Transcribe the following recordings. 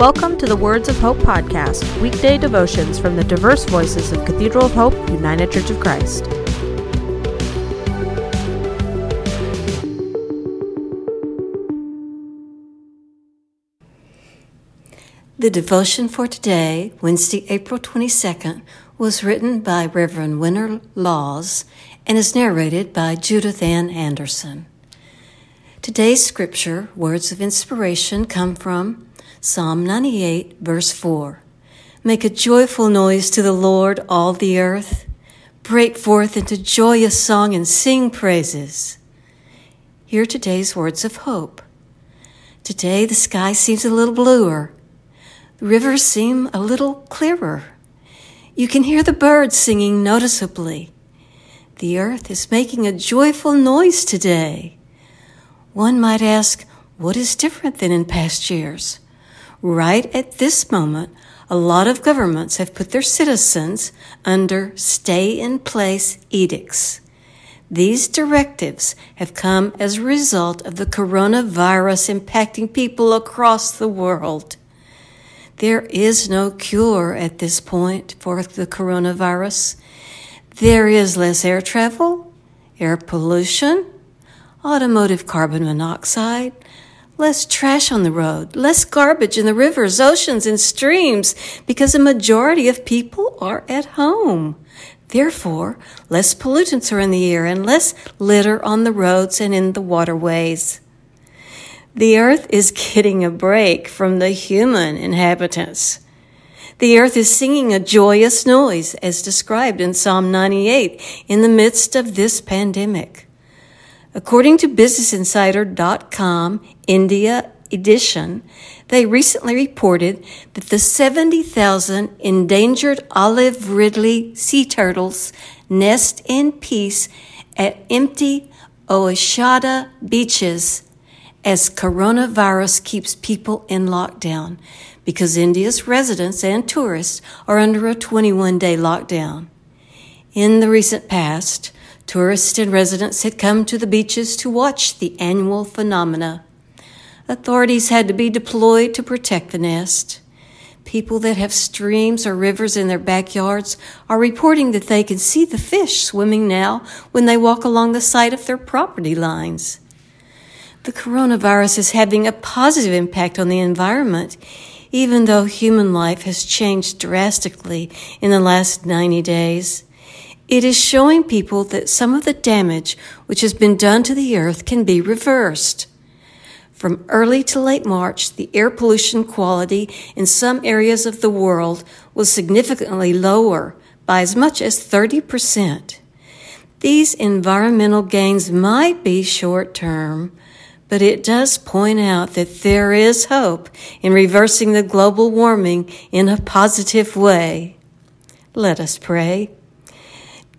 Welcome to the Words of Hope podcast, weekday devotions from the diverse voices of Cathedral of Hope, United Church of Christ. The devotion for today, Wednesday, April 22nd, was written by Reverend Winter Laws and is narrated by Judith Ann Anderson. Today's scripture, words of inspiration, come from Psalm 98, verse 4. Make a joyful noise to the Lord, all the earth. Break forth into joyous song and sing praises. Hear today's words of hope. Today the sky seems a little bluer. The rivers seem a little clearer. You can hear the birds singing noticeably. The earth is making a joyful noise today. One might ask, what is different than in past years? Right at this moment, a lot of governments have put their citizens under stay in place edicts. These directives have come as a result of the coronavirus impacting people across the world. There is no cure at this point for the coronavirus. There is less air travel, air pollution, automotive carbon monoxide, less trash on the road, less garbage in the rivers, oceans, and streams because a majority of people are at home. Therefore, less pollutants are in the air and less litter on the roads and in the waterways. The earth is getting a break from the human inhabitants. The earth is singing a joyous noise as described in Psalm 98 in the midst of this pandemic. According to BusinessInsider.com India edition, they recently reported that the 70,000 endangered olive ridley sea turtles nest in peace at empty Oshada beaches as coronavirus keeps people in lockdown because India's residents and tourists are under a 21 day lockdown. In the recent past, Tourists and residents had come to the beaches to watch the annual phenomena. Authorities had to be deployed to protect the nest. People that have streams or rivers in their backyards are reporting that they can see the fish swimming now when they walk along the side of their property lines. The coronavirus is having a positive impact on the environment, even though human life has changed drastically in the last 90 days. It is showing people that some of the damage which has been done to the earth can be reversed. From early to late March, the air pollution quality in some areas of the world was significantly lower by as much as 30%. These environmental gains might be short term, but it does point out that there is hope in reversing the global warming in a positive way. Let us pray.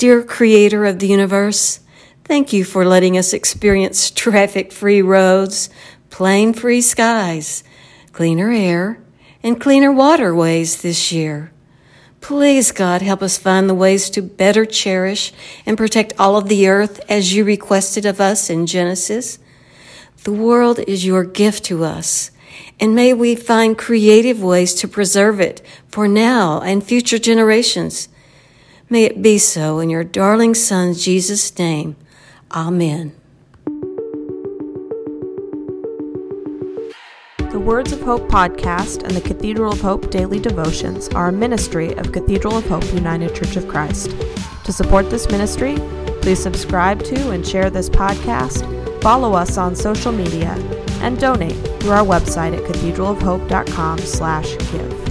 Dear Creator of the universe, thank you for letting us experience traffic free roads, plane free skies, cleaner air, and cleaner waterways this year. Please, God, help us find the ways to better cherish and protect all of the earth as you requested of us in Genesis. The world is your gift to us, and may we find creative ways to preserve it for now and future generations. May it be so in your darling Son, Jesus' name. Amen. The Words of Hope podcast and the Cathedral of Hope daily devotions are a ministry of Cathedral of Hope United Church of Christ. To support this ministry, please subscribe to and share this podcast, follow us on social media, and donate through our website at cathedralofhope.com/give.